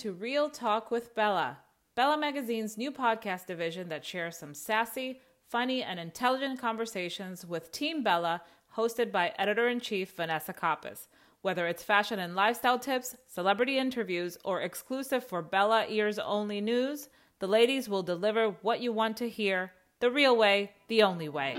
To real Talk with Bella, Bella Magazine's new podcast division that shares some sassy, funny, and intelligent conversations with Team Bella, hosted by editor in chief Vanessa Coppes. Whether it's fashion and lifestyle tips, celebrity interviews, or exclusive for Bella ears only news, the ladies will deliver what you want to hear the real way, the only way.